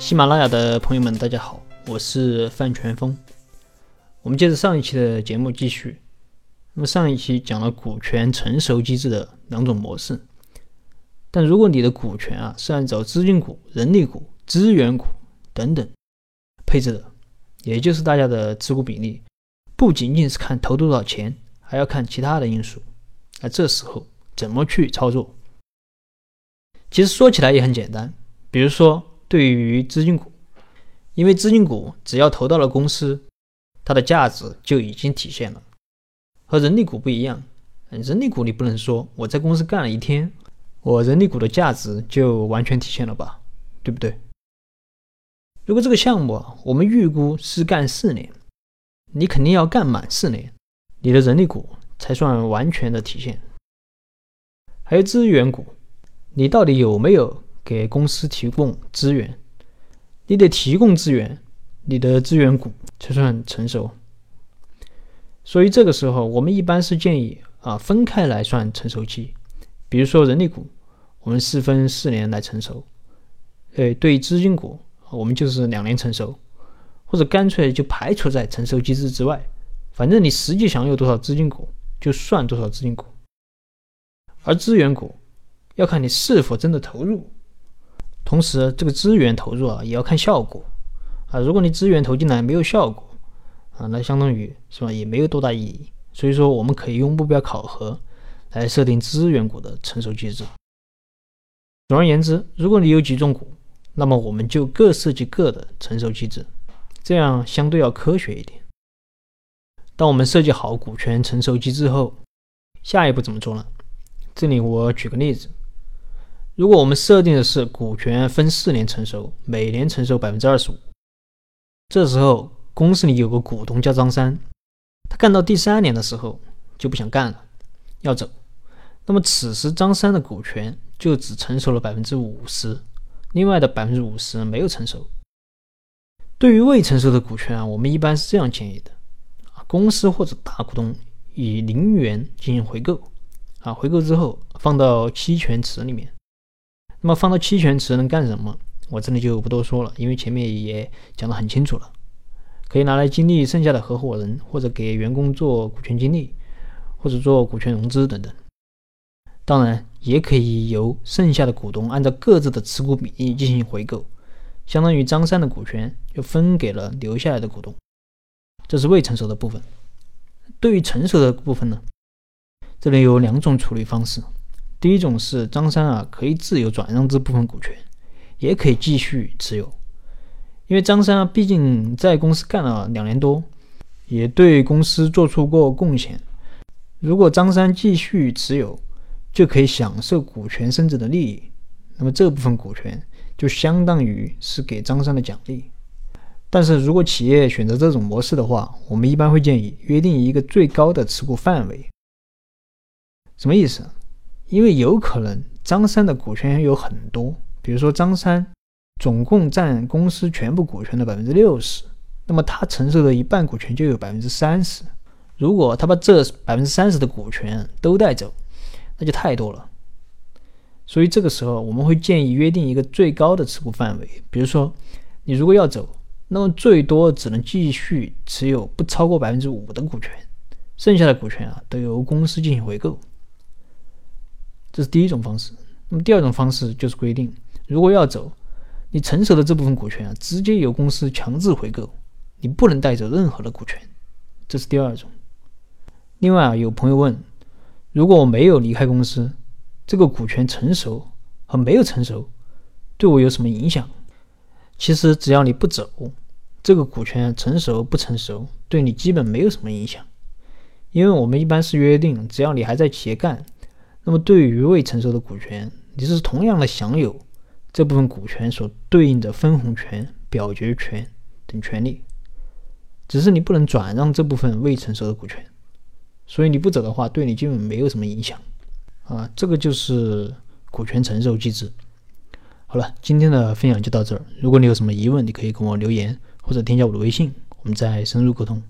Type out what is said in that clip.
喜马拉雅的朋友们，大家好，我是范全峰。我们接着上一期的节目继续。那么上一期讲了股权成熟机制的两种模式，但如果你的股权啊是按照资金股、人力股、资源股等等配置的，也就是大家的持股比例，不仅仅是看投多少钱，还要看其他的因素。那这时候怎么去操作？其实说起来也很简单，比如说。对于资金股，因为资金股只要投到了公司，它的价值就已经体现了，和人力股不一样。人力股你不能说我在公司干了一天，我人力股的价值就完全体现了吧，对不对？如果这个项目，我们预估是干四年，你肯定要干满四年，你的人力股才算完全的体现。还有资源股，你到底有没有？给公司提供资源，你得提供资源，你的资源股才算成熟。所以这个时候，我们一般是建议啊分开来算成熟期。比如说人力股，我们是分四年来成熟；呃，对资金股，我们就是两年成熟，或者干脆就排除在成熟机制之外。反正你实际享有多少资金股，就算多少资金股。而资源股要看你是否真的投入。同时，这个资源投入啊，也要看效果啊。如果你资源投进来没有效果啊，那相当于是吧，也没有多大意义。所以说，我们可以用目标考核来设定资源股的成熟机制。总而言之，如果你有几种股，那么我们就各设计各的成熟机制，这样相对要科学一点。当我们设计好股权成熟机制后，下一步怎么做呢？这里我举个例子。如果我们设定的是股权分四年成熟，每年成熟百分之二十五，这时候公司里有个股东叫张三，他干到第三年的时候就不想干了，要走。那么此时张三的股权就只成熟了百分之五十，另外的百分之五十没有成熟。对于未成熟的股权啊，我们一般是这样建议的：啊，公司或者大股东以零元进行回购，啊，回购之后放到期权池里面。那么放到期权池能干什么？我这里就不多说了，因为前面也讲得很清楚了。可以拿来激励剩下的合伙人，或者给员工做股权激励，或者做股权融资等等。当然，也可以由剩下的股东按照各自的持股比例进行回购，相当于张三的股权就分给了留下来的股东。这是未成熟的部分。对于成熟的部分呢，这里有两种处理方式。第一种是张三啊，可以自由转让这部分股权，也可以继续持有，因为张三啊，毕竟在公司干了两年多，也对公司做出过贡献。如果张三继续持有，就可以享受股权升值的利益，那么这部分股权就相当于是给张三的奖励。但是如果企业选择这种模式的话，我们一般会建议约定一个最高的持股范围。什么意思？因为有可能张三的股权有很多，比如说张三总共占公司全部股权的百分之六十，那么他承受的一半股权就有百分之三十。如果他把这百分之三十的股权都带走，那就太多了。所以这个时候我们会建议约定一个最高的持股范围，比如说你如果要走，那么最多只能继续持有不超过百分之五的股权，剩下的股权啊都由公司进行回购。这是第一种方式。那么第二种方式就是规定，如果要走，你成熟的这部分股权啊，直接由公司强制回购，你不能带走任何的股权。这是第二种。另外啊，有朋友问，如果我没有离开公司，这个股权成熟和没有成熟，对我有什么影响？其实只要你不走，这个股权成熟不成熟，对你基本没有什么影响。因为我们一般是约定，只要你还在企业干。那么，对于未成熟的股权，你是同样的享有这部分股权所对应的分红权、表决权等权利，只是你不能转让这部分未成熟的股权，所以你不走的话，对你基本没有什么影响啊。这个就是股权承受机制。好了，今天的分享就到这儿。如果你有什么疑问，你可以跟我留言或者添加我的微信，我们再深入沟通。